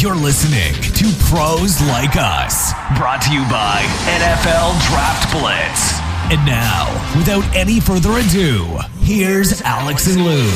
You're listening to Pros Like Us, brought to you by NFL Draft Blitz. And now, without any further ado, here's Alex and Lou.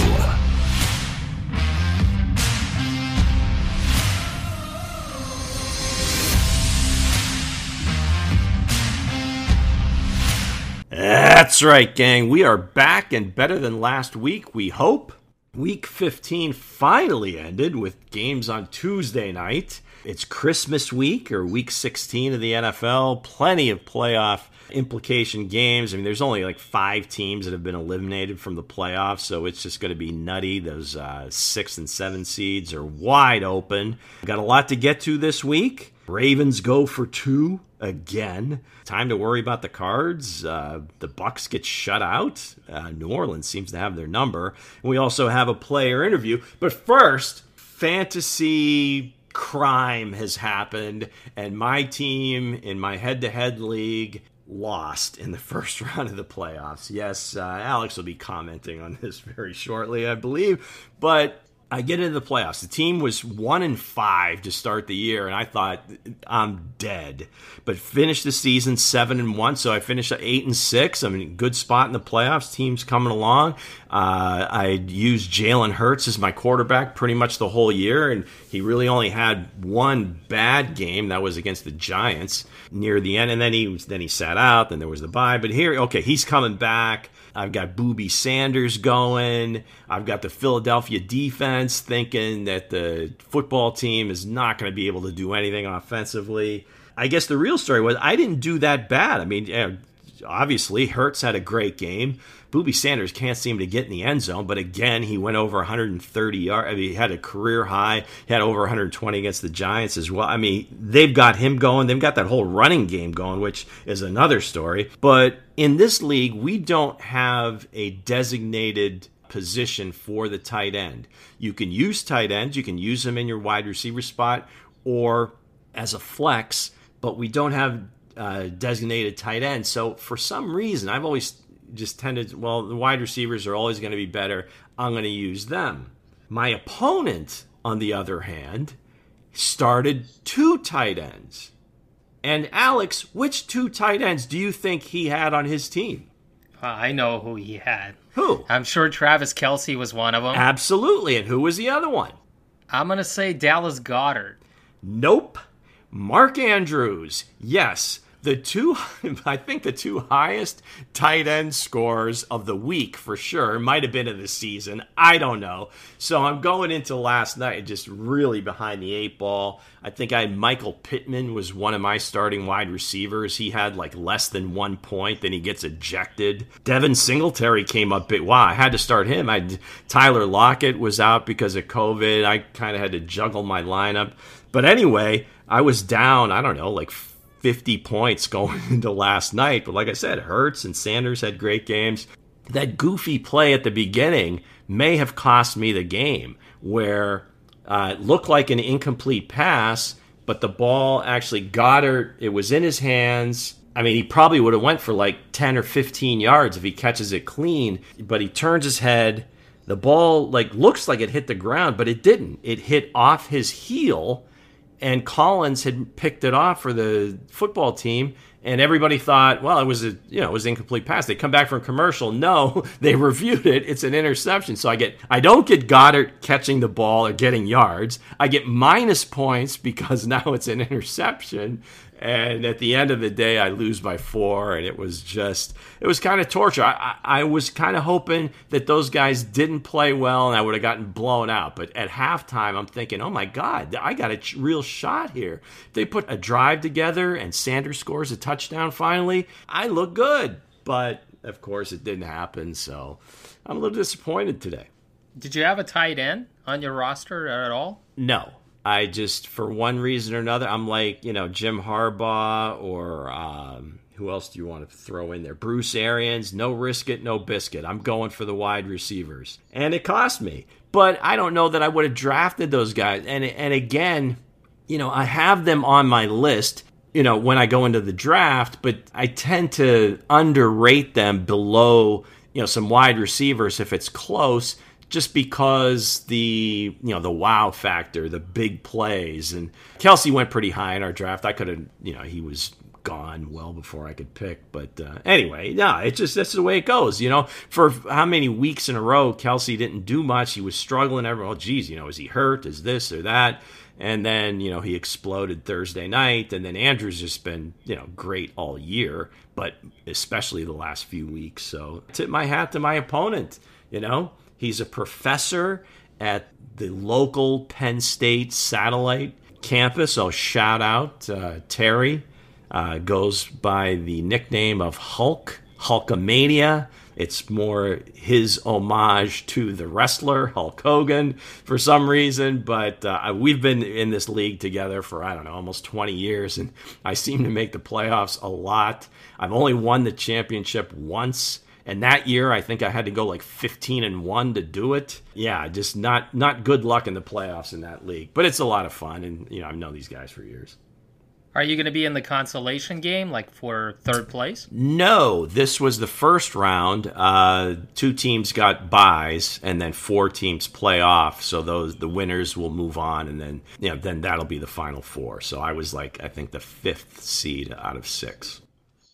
That's right, gang. We are back and better than last week, we hope. Week 15 finally ended with games on Tuesday night. It's Christmas week or week 16 of the NFL. Plenty of playoff implication games. I mean, there's only like five teams that have been eliminated from the playoffs, so it's just going to be nutty. Those uh, six and seven seeds are wide open. Got a lot to get to this week. Ravens go for two again. Time to worry about the cards. Uh, the Bucks get shut out. Uh, New Orleans seems to have their number. And we also have a player interview. But first, fantasy crime has happened, and my team in my head-to-head league lost in the first round of the playoffs. Yes, uh, Alex will be commenting on this very shortly, I believe. But I get into the playoffs. The team was one and five to start the year, and I thought I'm dead. But finished the season seven and one, so I finished at eight and six. I'm in good spot in the playoffs. Team's coming along. Uh, I used Jalen Hurts as my quarterback pretty much the whole year, and he really only had one bad game that was against the Giants near the end, and then he then he sat out. Then there was the bye, but here, okay, he's coming back. I've got Booby Sanders going. I've got the Philadelphia defense thinking that the football team is not going to be able to do anything offensively. I guess the real story was I didn't do that bad. I mean, obviously, Hurts had a great game. Booby Sanders can't seem to get in the end zone, but again, he went over 130 yards. I mean, he had a career high. He had over 120 against the Giants as well. I mean, they've got him going. They've got that whole running game going, which is another story. But in this league, we don't have a designated position for the tight end. You can use tight ends, you can use them in your wide receiver spot or as a flex, but we don't have uh, designated tight end. So for some reason, I've always just tended, well, the wide receivers are always going to be better. I'm going to use them. My opponent, on the other hand, started two tight ends. And Alex, which two tight ends do you think he had on his team? Uh, I know who he had. Who? I'm sure Travis Kelce was one of them. Absolutely. And who was the other one? I'm going to say Dallas Goedert. Nope. Mark Andrews. Yes, the two i think the two highest tight end scores of the week for sure. Might have been of the season. I don't know. So i'm going into last night just really behind the eight ball. I think i michael pittman was one of my starting wide receivers. He had like less than one point then he gets ejected. Devin singletary came up big. Wow i had to start him. I tyler lockett was out because of covid. I kind of had to juggle my lineup. But anyway i was down i don't know like 50 points going into last night. But like I said, Hurts and Sanders had great games. That goofy play at the beginning may have cost me the game where uh, it looked like an incomplete pass, but the ball actually Goedert, it was in his hands. I mean, he probably would have went for like 10 or 15 yards if he catches it clean, but he turns his head. The ball like looks like it hit the ground, but it didn't. It hit off his heel and Collins had picked it off for the football team, and everybody thought, well, it was a you know it was incomplete pass. They come back from commercial, no, they reviewed it. It's an interception. So I get I don't get Goedert catching the ball or getting yards. I get minus points because now it's an interception. And at the end of the day, I lose by four, and it was just, it was kind of torture. I, I, I was kind of hoping that those guys didn't play well and I would have gotten blown out. But at halftime, I'm thinking, oh my God, I got a real shot here. They put a drive together and Sanders scores a touchdown finally. I look good. But of course, it didn't happen. So I'm a little disappointed today. Did you have a tight end on your roster at all? No. I just, for one reason or another, I'm like, you know, Jim Harbaugh or um, who else do you want to throw in there? Bruce Arians. No risk it, no biscuit. I'm going for the wide receivers. And it cost me. But I don't know that I would have drafted those guys. And, and again, you know, I have them on my list, you know, when I go into the draft, but I tend to underrate them below, you know, some wide receivers if it's close just because the you know the wow factor, the big plays, and Kelce went pretty high in our draft. I could have you know he was gone well before I could pick. But uh, anyway, yeah, it's just that's the way it goes. You know, for how many weeks in a row Kelce didn't do much. He was struggling. Everyone, oh, geez, you know, is he hurt? Is this or that? And then, you know, he exploded Thursday night. And then Andrew's just been, you know, great all year, but especially the last few weeks. So tip my hat to my opponent. You know, he's a professor at the local Penn State satellite campus. So shout out uh, Terry uh, goes by the nickname of Hulk, Hulkamania. It's more his homage to the wrestler Hulk Hogan for some reason, but uh, we've been in this league together for I don't know almost 20 years, and I seem to make the playoffs a lot. I've only won the championship once, and that year I think I had to go like 15 and one to do it. Yeah, just not not good luck in the playoffs in that league, but it's a lot of fun, and you know I've known these guys for years. Are you going to be in the consolation game, like for third place? No, this was the first round. Uh, two teams got buys, and then four teams play off. So those the winners will move on, and then you know then that'll be the final four. So I was like I think the fifth seed out of six.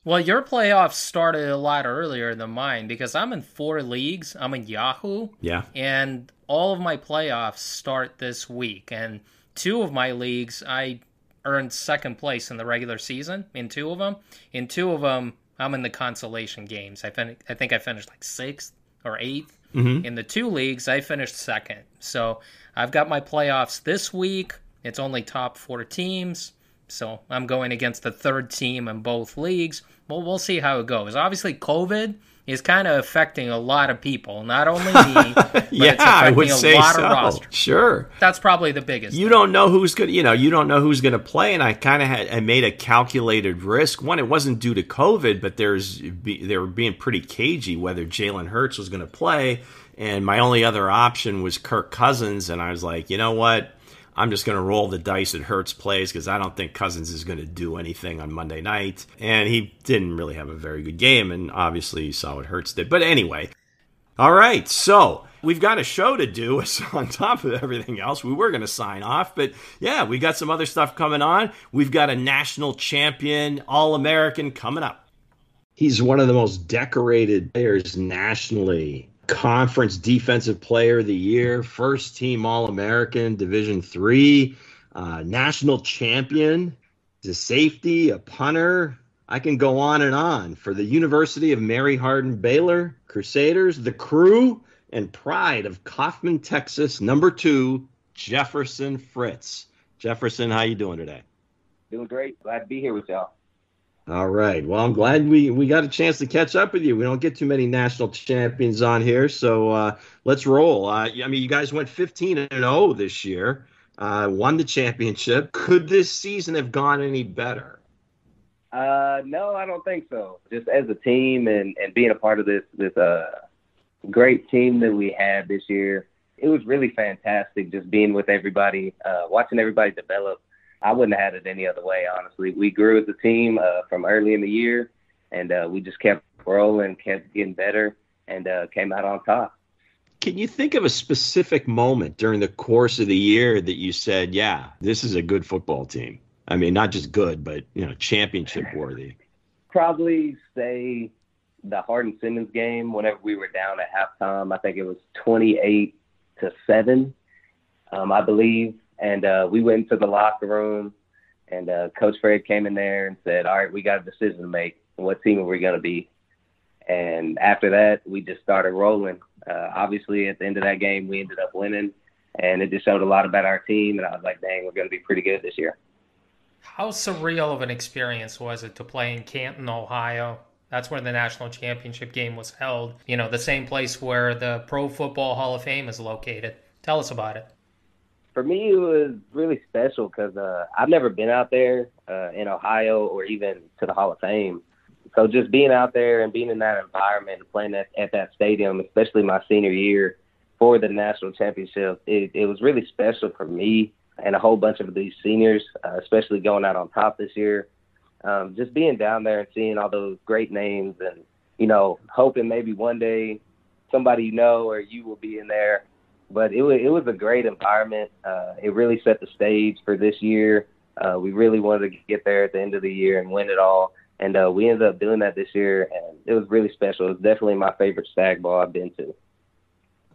Well, your playoffs started a lot earlier than mine because I'm in four leagues. I'm in Yahoo. Yeah. And all of my playoffs start this week. And two of my leagues, I earned second place in the regular season in two of them. In two of them, I'm in the consolation games. I fin- I think I finished like sixth or 8th mm-hmm. In the two leagues, I finished second. So I've got my playoffs this week. It's only top four teams. So I'm going against the third team in both leagues. Well, we'll see how it goes. Obviously, COVID is kind of affecting a lot of people, not only me, but yeah, it's affecting I would a say lot so. of rosters. Sure. That's probably the biggest. You thing. don't know who's going to, you know, you don't know who's going to play. And I kind of had, I made a calculated risk. One, it wasn't due to COVID, but there's, they were being pretty cagey whether Jalen Hurts was going to play. And my only other option was Kirk Cousins. And I was like, you know what? I'm just going to roll the dice at Hurts plays because I don't think Cousins is going to do anything on Monday night. And he didn't really have a very good game. And obviously, you saw what Hurts did. But anyway, all right. So we've got a show to do on top of everything else. We were going to sign off, but yeah, we got some other stuff coming on. We've got a national champion, All American coming up. He's one of the most decorated players nationally conference defensive player of the year, first team All American, Division three, uh, national champion, a safety, a punter. I can go on and on for the University of Mary Hardin Baylor Crusaders, the crew and pride of Kaufman, Texas, number two, Jefferson Fritz. Jefferson, how you doing today? Doing great. Glad to be here with y'all. All right. Well, I'm glad we, we got a chance to catch up with you. We don't get too many national champions on here, so uh, let's roll. Uh, I mean, you guys went 15 and 0 this year, uh, won the championship. Could this season have gone any better? Uh, no, I don't think so. Just as a team and, and being a part of this this uh, great team that we had this year, it was really fantastic. Just being with everybody, uh, watching everybody develop I wouldn't have had it any other way, honestly. We grew as a team uh, from early in the year, and uh, we just kept rolling, kept getting better, and uh, came out on top. Can you think of a specific moment during the course of the year that you said, "Yeah, this is a good football team"? I mean, not just good, but you know, championship worthy. Probably say the Hardin Simmons game. Whenever we were down at halftime, I think it was twenty-eight to seven, um, I believe and uh, we went into the locker room, and uh, Coach Fred came in there and said, "All right, we got a decision to make. What team are we going to be?" And after that, we just started rolling. Uh, obviously, at the end of that game, we ended up winning, and it just showed a lot about our team. And I was like, "Dang, we're going to be pretty good this year." How surreal of an experience was it to play in Canton, Ohio? That's where the national championship game was held. You know, the same place where the Pro Football Hall of Fame is located. Tell us about it for me, it was really special because uh, I've never been out there uh, in Ohio or even to the Hall of Fame. So just being out there and being in that environment and playing at, at that stadium, especially my senior year for the national championship, it, it was really special for me and a whole bunch of these seniors, uh, especially going out on top this year. Um, just being down there and seeing all those great names and, you know, hoping maybe one day somebody you know or you will be in there but it was it was a great environment. Uh, it really set the stage for this year. Uh, we really wanted to get there at the end of the year and win it all, and uh, we ended up doing that this year, and it was really special. It was definitely my favorite Stagg Bowl I've been to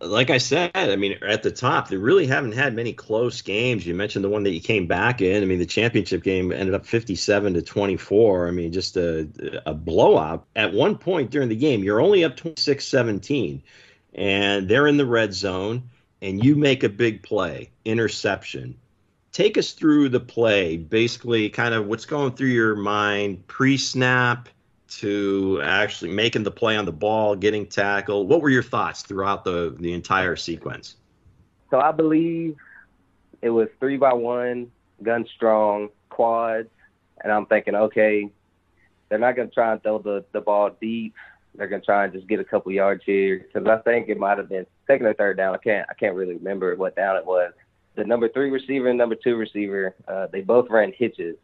like I said, I mean, at the top, they really haven't had many close games. You mentioned the one that you came back in. I mean, the championship game ended up 57 to 24. I mean, just a, a blowout. At one point during the game, you're only up 26 17, and they're in the red zone, and you make a big play, interception. Take us through the play, basically, kind of what's going through your mind pre snap to actually making the play on the ball, getting tackled? What were your thoughts throughout the the entire sequence? So I believe it was three by one, gun strong, quads, and I'm thinking, okay, they're not going to try and throw the, the ball deep. They're going to try and just get a couple yards here because I think it might have been second or third down. I can't I can't really remember what down it was. The number three receiver and number two receiver, uh, they both ran hitches.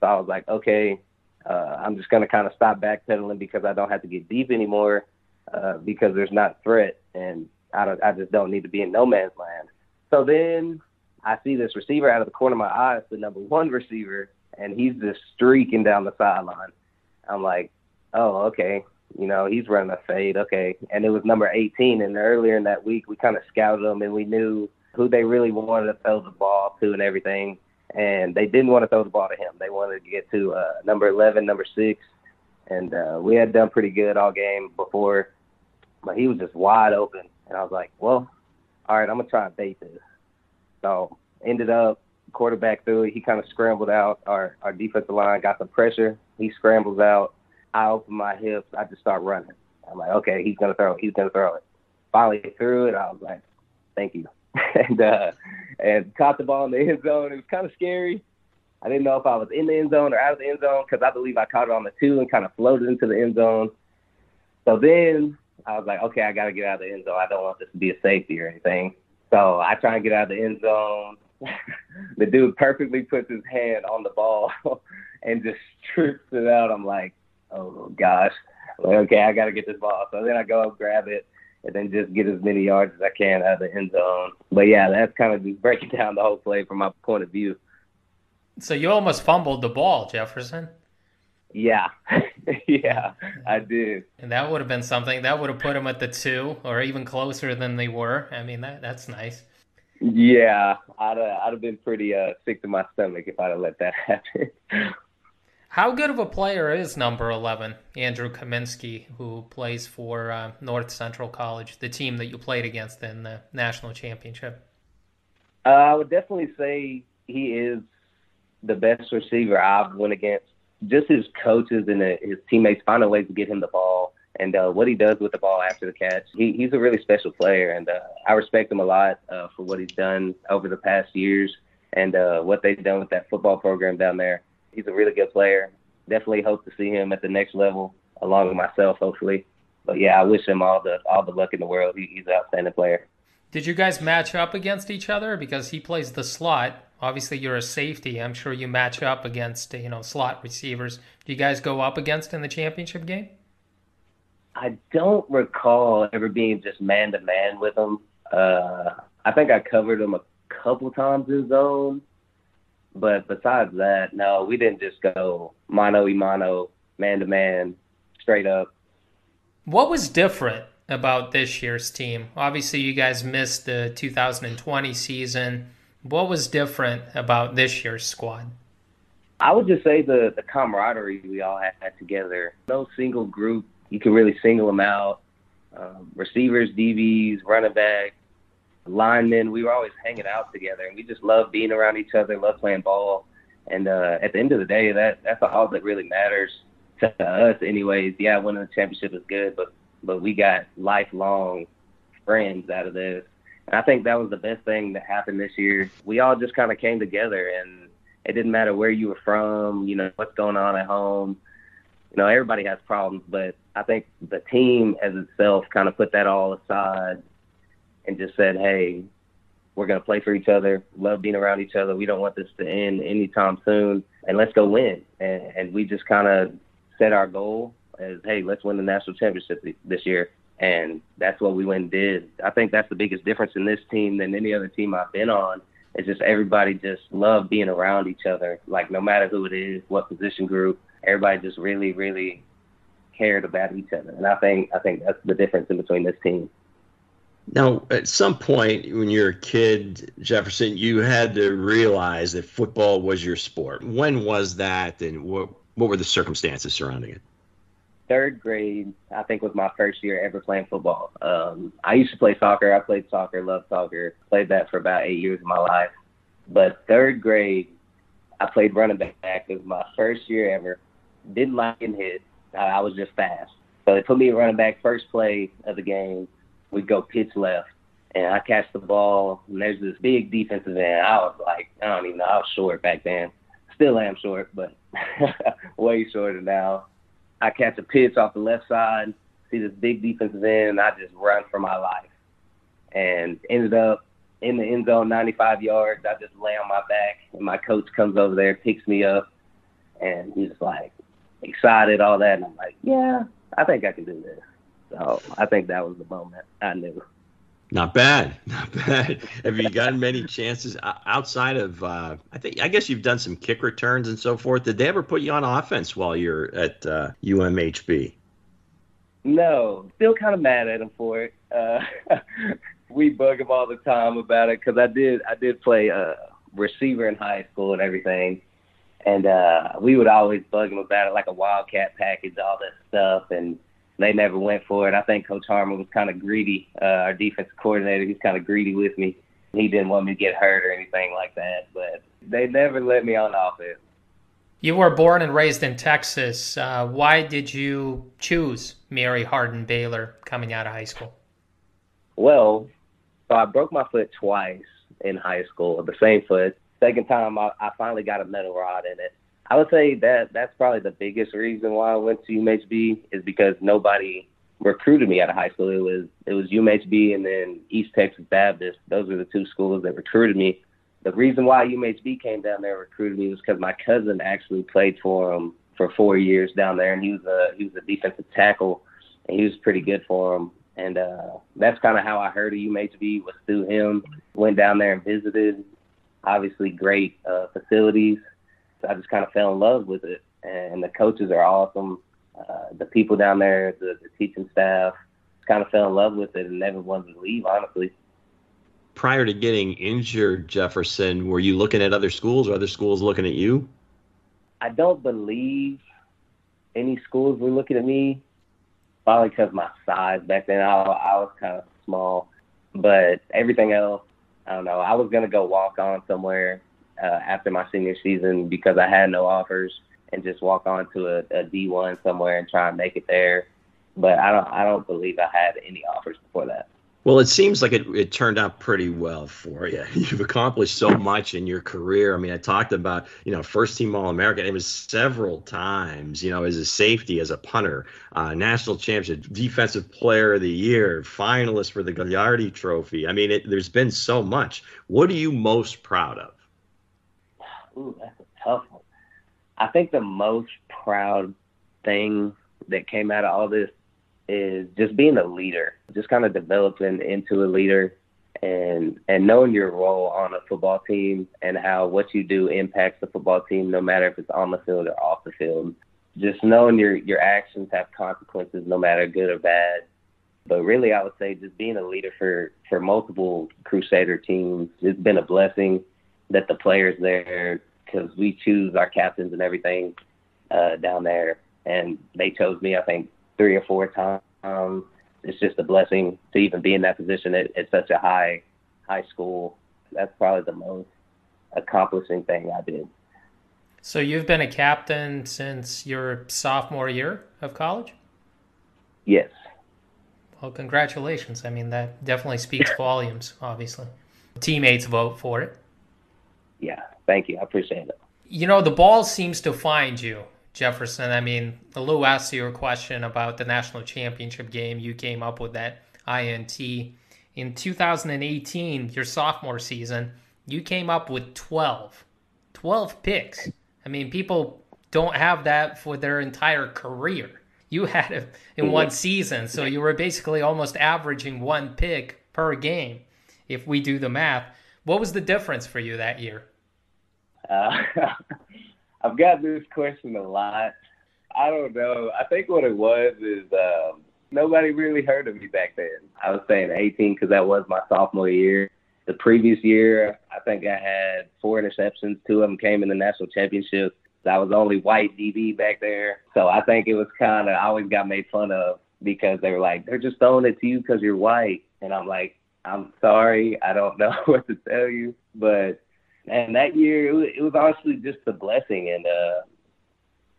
So I was like, okay, uh, I'm just to kind of stop backpedaling because I don't have to get deep anymore uh, because there's not threat and I don't I just don't need to be in no man's land. So then I see this receiver out of the corner of my eye, it's the number one receiver, and he's just streaking down the sideline. I'm like, oh, okay. You know, he's running a fade. Okay. And it was number 18. And earlier in that week, we kind of scouted them and we knew who they really wanted to throw the ball to and everything and they didn't want to throw the ball to him. They wanted to get to uh, number 11, number six, and uh, we had done pretty good all game before, but he was just wide open, and I was like, well, all right, I'm gonna try and bait this. So ended up quarterback through. He kind of scrambled out. Our our defensive line got some pressure. He scrambles out. I open my hips. I just start running. I'm like, okay, he's gonna throw it. He's gonna throw it. Finally threw it. I was like, thank you. and uh, and caught the ball in the end zone. It was kind of scary. I didn't know if I was in the end zone or out of the end zone because I believe I caught it on the two and kind of floated into the end zone. So then I was like, okay, I got to get out of the end zone. I don't want this to be a safety or anything. So I try and get out of the end zone. the dude perfectly puts his hand on the ball and just trips it out. I'm like, oh gosh. Like, okay, I got to get this ball. So then I go up, grab it, and then just get as many yards as I can out of the end zone. But yeah, that's kind of just breaking down the whole play from my point of view. So you almost fumbled the ball, Jefferson. Yeah, yeah, I did. And that would have been something that would have put them at the two, or even closer than they were. I mean, that that's nice. Yeah, I'd uh, I'd have been pretty uh, sick to my stomach if I'd have let that happen. How good of a player is number 11, Andrew Kamienski, who plays for uh, North Central College, the team that you played against in the national championship? Uh, I would definitely say he is the best receiver I've went against. Just his coaches and his teammates find a way to get him the ball, and uh, what he does with the ball after the catch. He, he's a really special player, and uh, I respect him a lot uh, for what he's done over the past years and uh, what they've done with that football program down there he's a really good player. Definitely hope to see him at the next level, along with myself, hopefully. But yeah, I wish him all the all the luck in the world. He, he's an outstanding player. Did you guys match up against each other because he plays the slot? Obviously, you're a safety. I'm sure you match up against you know slot receivers. Do you guys go up against in the championship game? I don't recall ever being just man to man with him. Uh, I think I covered him a couple times in zone, but besides that, no, we didn't just go mano y mano, man to man, straight up. What was different about this year's team? Obviously, you guys missed the 2020 season. What was different about this year's squad? I would just say the, the camaraderie we all had together. No single group, you can really single them out. Um, receivers, DBs, running back, linemen, we were always hanging out together, and we just loved being around each other, loved playing ball. And uh, at the end of the day, that that's all that really matters to us, anyways. Yeah, winning the championship is good, but but we got lifelong friends out of this. And I think that was the best thing that happened this year. We all just kind of came together, and it didn't matter where you were from, you know, what's going on at home. You know, everybody has problems, but I think the team as itself kind of put that all aside and just said, hey, we're going to play for each other, love being around each other. We don't want this to end anytime soon, and let's go win. And, and we just kind of set our goal as, hey, let's win the national championship this year. and that's what we went and did. I think that's the biggest difference in this team than any other team I've been on. It's just everybody just love being around each other. Like no matter who it is, what position group, everybody just really, really cared about each other. And I think I think that's the difference in between this team. Now, at some point when you're a kid, Jefferson, you had to realize that football was your sport. When was that, and what what were the circumstances surrounding it? Third grade, I think, was my first year ever playing football. Um, I used to play soccer. I played soccer, loved soccer, played that for about eight years of my life. But third grade, I played running back. It was my first year ever. Didn't like getting hit. I was just fast. So they put me running back first play of the game we go pitch left, and I catch the ball, and there's this big defensive end. I was like, I don't even know, I was short back then. Still am short, but way shorter now. I catch a pitch off the left side, see this big defensive end, and I just run for my life. And ended up in the end zone, 95 yards. I just lay on my back, and my coach comes over there, picks me up, and he's like excited, all that. And I'm like, yeah, I think I can do this. So I think that was the moment I knew. Not bad, not bad. Have you gotten many chances outside of? Uh, I think I guess you've done some kick returns and so forth. Did they ever put you on offense while you're at uh, UMHB? No, still kind of mad at him for it. Uh, we bug him all the time about it because I did I did play uh, receiver in high school and everything, and uh, we would always bug him about it like a wildcat package, all that stuff, and they never went for it. I think Coach Harmon was kind of greedy. Uh, our defensive coordinator, he's kind of greedy with me. He didn't want me to get hurt or anything like that, but they never let me on offense. You were born and raised in Texas. Uh, why did you choose Mary Hardin Baylor coming out of high school? Well, so I broke my foot twice in high school, the same foot. Second time, I, I finally got a metal rod in it. I would say that that's probably the biggest reason why I went to UMHB is because nobody recruited me out of high school. It was it was UMHB and then East Texas Baptist. Those were the two schools that recruited me. The reason why UMHB came down there and recruited me was because my cousin actually played for him for four years down there, and he was a he was a defensive tackle, and he was pretty good for him. And uh, that's kind of how I heard of UMHB was through him. Went down there and visited. Obviously, great uh, facilities I just kind of fell in love with it. And the coaches are awesome. Uh, the people down there, the, the teaching staff, kind of fell in love with it and never wanted to leave, honestly. Prior to getting injured, Jefferson, were you looking at other schools or other schools looking at you? I don't believe any schools were looking at me, probably because my size back then, I, I was kind of small. But everything else, I don't know. I was going to go walk on somewhere uh, after my senior season because I had no offers and just walk on to a a D1 somewhere and try and make it there. But I don't I don't believe I had any offers before that. Well, it seems like it, it turned out pretty well for you. You've accomplished so much in your career. I mean, I talked about, you know, first team All American. It was several times, you know, as a safety, as a punter, uh, national championship, defensive player of the year, finalist for the Gagliardi Trophy. I mean, it, there's been so much. What are you most proud of? Ooh, that's a tough one. I think the most proud thing that came out of all this is just being a leader, just kind of developing into a leader and and knowing your role on a football team and how what you do impacts the football team no matter if it's on the field or off the field. Just knowing your your actions have consequences no matter good or bad. But really I would say just being a leader for for multiple Crusader teams, it's been a blessing that the players there because we choose our captains and everything uh, down there, and they chose me. I think three or four times. Um, it's just a blessing to even be in that position at, at such a high high school. That's probably the most accomplishing thing I did. So you've been a captain since your sophomore year of college? Yes. Well, congratulations. I mean, that definitely speaks volumes, obviously. Teammates vote for it yeah, thank you. I appreciate it. You know, the ball seems to find you, Jefferson. I mean, Lou asked you a question about the national championship game. You came up with that INT. In 2018, your sophomore season, you came up with 12. 12 picks. I mean, people don't have that for their entire career. You had it in mm-hmm. one season, so you were basically almost averaging one pick per game if we do the math. What was the difference for you that year? Uh, I've got this question a lot. I don't know. I think what it was is um, nobody really heard of me back then. I was saying 18 because that was my sophomore year. The previous year, I think I had four interceptions. Two of them came in the national championship. I was only white DB back there. So I think it was kind of, I always got made fun of because they were like, they're just throwing it to you because you're white. And I'm like, I'm sorry. I don't know what to tell you. But, and that year, it was, it was honestly just a blessing. And, uh,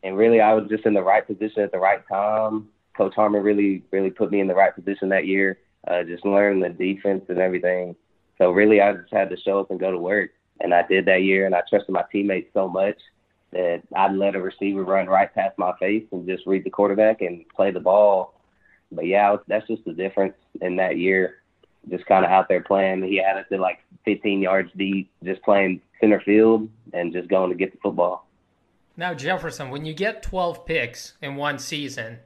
and really, I was just in the right position at the right time. Coach Harmon really, really put me in the right position that year. Uh, just learning the defense and everything. So really, I just had to show up and go to work, and I did that year. And I trusted my teammates so much that I'd let a receiver run right past my face and just read the quarterback and play the ball. But yeah, that's just the difference in that year. Just kind of out there playing. He had us at like 15 yards deep, just playing center field and just going to get the football. Now, Jefferson, when you get 12 picks in one season,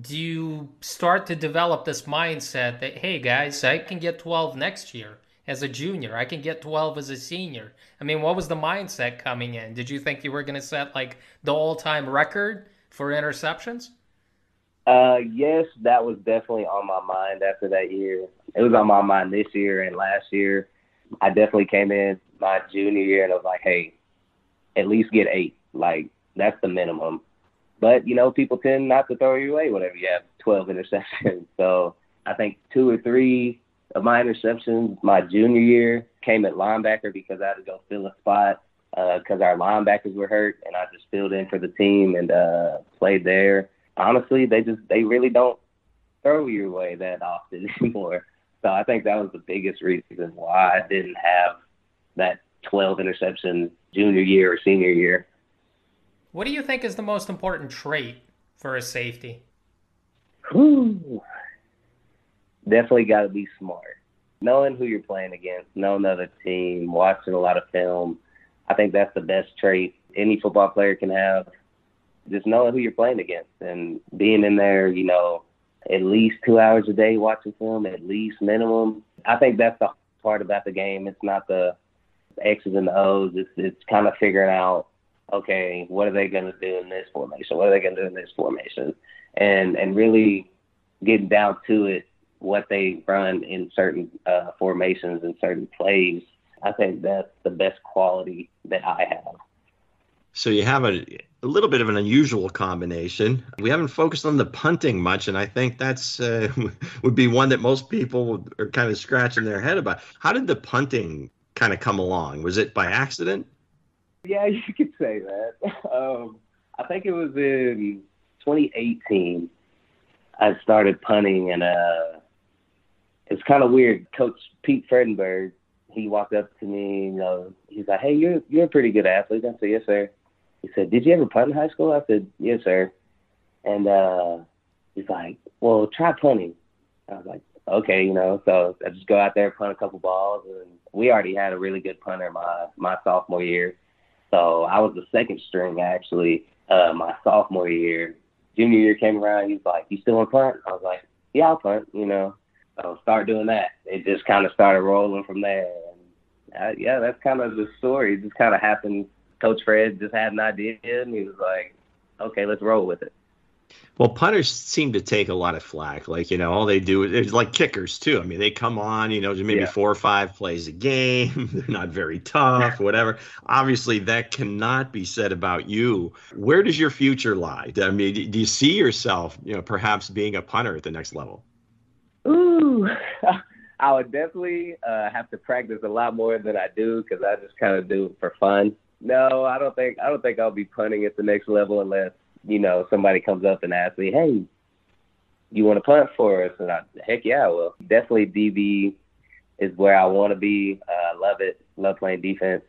do you start to develop this mindset that, hey, guys, I can get 12 next year as a junior? I can get 12 as a senior. I mean, what was the mindset coming in? Did you think you were going to set like the all time record for interceptions? Uh, yes, that was definitely on my mind after that year. It was on my mind this year and last year. I definitely came in my junior year and I was like, hey, at least get eight. Like that's the minimum. But you know, people tend not to throw you away whenever you have 12 interceptions. So I think two or three of my interceptions my junior year came at linebacker because I had to go fill a spot because uh, our linebackers were hurt, and I just filled in for the team and uh, played there. Honestly, they just they really don't throw you away that often anymore. So I think that was the biggest reason why I didn't have that 12 interception junior year or senior year. What do you think is the most important trait for a safety? Whew. Definitely got to be smart. Knowing who you're playing against, knowing the other team, watching a lot of film. I think that's the best trait any football player can have. Just knowing who you're playing against and being in there, you know, at least two hours a day watching film, at least minimum. I think that's the part about the game. It's not the X's and the O's. It's it's kind of figuring out okay, what are they going to do in this formation? What are they going to do in this formation? And and really getting down to it, what they run in certain uh, formations and certain plays. I think that's the best quality that I have. So you have a, a little bit of an unusual combination. We haven't focused on the punting much, and I think that's uh, would be one that most people are kind of scratching their head about. How did the punting kind of come along? Was it by accident? Yeah, you could say that. Um, I think it was in 2018. I started punting, and uh, it's kind of weird. Coach Pete Fredenburg, he walked up to me. You know, he's like, "Hey, you're you're a pretty good athlete." I said, "Yes, sir." He said, "Did you ever punt in high school?" I said, "Yes, sir." And uh, he's like, "Well, try punting." I was like, "Okay," you know. So I just go out there, punt a couple balls, and we already had a really good punter my my sophomore year. So I was the second string actually uh, my sophomore year. Junior year came around, he's like, "You still want to punt?" I was like, "Yeah, I'll punt." You know, so start doing that. It just kind of started rolling from there. And uh, yeah, that's kind of the story. It just kind of happened. Coach Fred just had an idea, and he was like, "Okay, let's roll with it." Well, punters seem to take a lot of flack. Like, you know, all they do is like kickers too. I mean, they come on, you know, maybe yeah. four or five plays a game. They're not very tough, whatever. Obviously, that cannot be said about you. Where does your future lie? I mean, do you see yourself, you know, perhaps being a punter at the next level? Ooh, I would definitely uh, have to practice a lot more than I do because I just kind of do it for fun. No, I don't think I don't think I'll be punting at the next level unless you know, somebody comes up and asks me, hey, you want to punt for us? And I, heck yeah, I will. Definitely DB is where I want to be. Uh, love it. Love playing defense.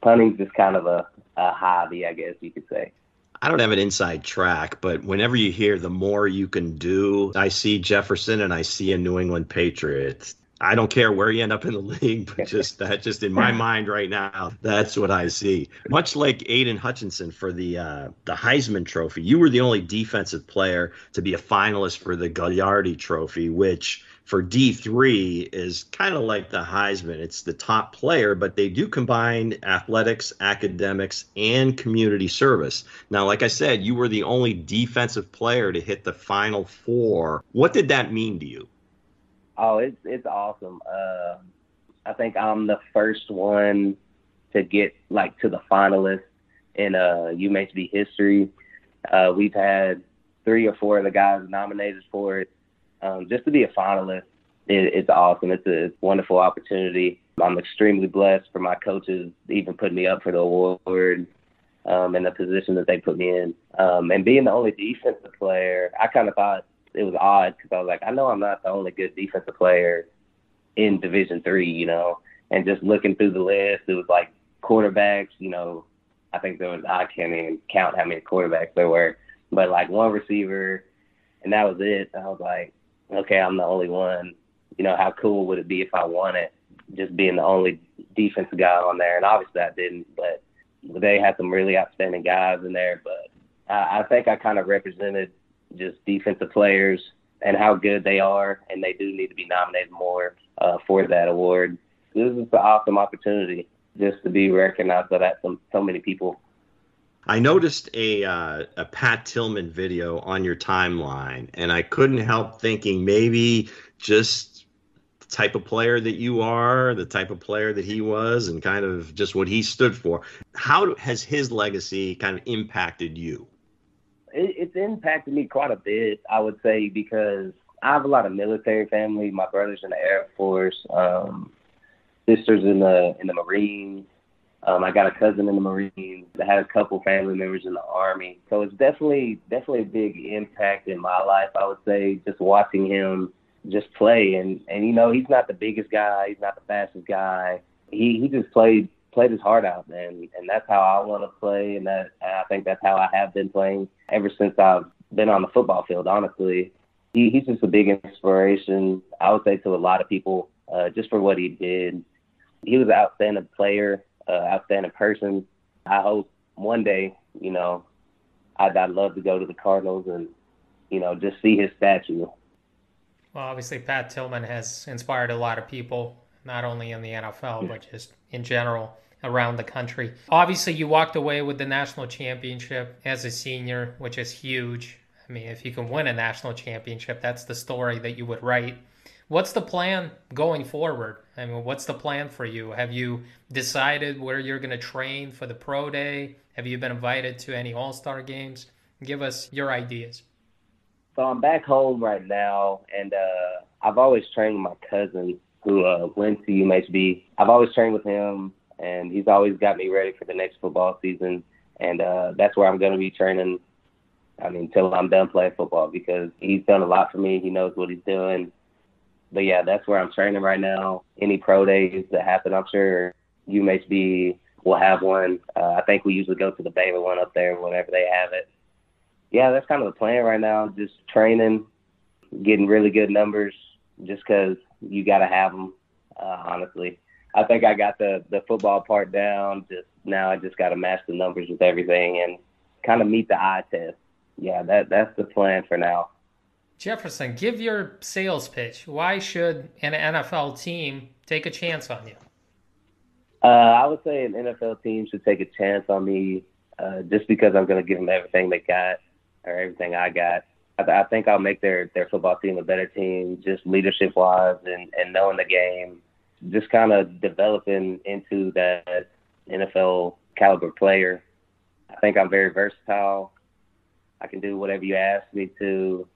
Punting's just kind of a, a hobby, I guess you could say. I don't have an inside track, but whenever you hear the more you can do, I see Jefferson and I see a New England Patriots. I don't care where you end up in the league, but just that, just in my mind right now, that's what I see. Much like Aidan Hutchinson for the uh, the Heisman Trophy, you were the only defensive player to be a finalist for the Gagliardi Trophy, which for D3 is kind of like the Heisman. It's the top player, but they do combine athletics, academics, and community service. Now, like I said, you were the only defensive player to hit the final four. What did that mean to you? Oh, it's it's awesome. Uh, I think I'm the first one to get like to the finalists in uh, UMHB history. Uh, we've had three or four of the guys nominated for it. Um, just to be a finalist, it, it's awesome. It's a wonderful opportunity. I'm extremely blessed for my coaches even putting me up for the award um, and the position that they put me in. Um, and being the only defensive player, I kind of thought it was odd because I was like, I know I'm not the only good defensive player in Division Three, you know. And just looking through the list, it was like quarterbacks. You know, I think there was I can't even count how many quarterbacks there were, but like one receiver, and that was it. I was like, okay, I'm the only one. You know, how cool would it be if I won it? Just being the only defensive guy on there, and obviously I didn't, but they had some really outstanding guys in there. But I, I think I kind of represented just defensive players and how good they are, and they do need to be nominated more uh, for that award. This is an awesome opportunity just to be recognized by that so, so many people. I noticed a uh, a Pat Tillman video on your timeline, and I couldn't help thinking maybe just the type of player that you are, the type of player that he was, and kind of just what he stood for. How has his legacy kind of impacted you? It, it's impacted me quite a bit, I would say, because I have a lot of military family. My brother's in the Air Force, um, sisters in the in the Marines. Um, I got a cousin in the Marines. I had a couple family members in the Army. So it's definitely definitely a big impact in my life. I would say just watching him just play and and you know he's not the biggest guy. He's not the fastest guy. He he just played played his heart out, and and that's how I want to play, and that and I think that's how I have been playing ever since I've been on the football field. Honestly, he, he's just a big inspiration. I would say to a lot of people, uh, just for what he did. He was an outstanding player, uh, outstanding person. I hope one day, you know, I'd, I'd love to go to the Cardinals and, you know, just see his statue. Well, obviously, Pat Tillman has inspired a lot of people, not only in the NFL, but just in general around the country. Obviously, you walked away with the national championship as a senior, which is huge. I mean, if you can win a national championship, that's the story that you would write. What's the plan going forward? I mean, what's the plan for you? Have you decided where you're going to train for the pro day? Have you been invited to any all star games? Give us your ideas. So I'm back home right now, and uh, I've always trained with my cousin who uh, went to UMHB. I've always trained with him and he's always got me ready for the next football season. And uh, that's where I'm going to be training. I mean, until I'm done playing football because he's done a lot for me. He knows what he's doing. But yeah, that's where I'm training right now. Any pro days that happen, I'm sure UMHB will have one. Uh, I think we usually go to the Baylor one up there whenever they have it. Yeah, that's kind of the plan right now. Just training, getting really good numbers, just because you got to have them. Uh, honestly, I think I got the the football part down. Just now, I just got to match the numbers with everything and kind of meet the eye test. Yeah, that that's the plan for now. Jefferson, give your sales pitch. Why should an NFL team take a chance on you? Uh, I would say an NFL team should take a chance on me uh, just because I'm going to give them everything they got or everything I got. I, I think I'll make their, their football team a better team, just leadership wise and, and knowing the game just kind of developing into that NFL caliber player. I think I'm very versatile. I can do whatever you ask me to.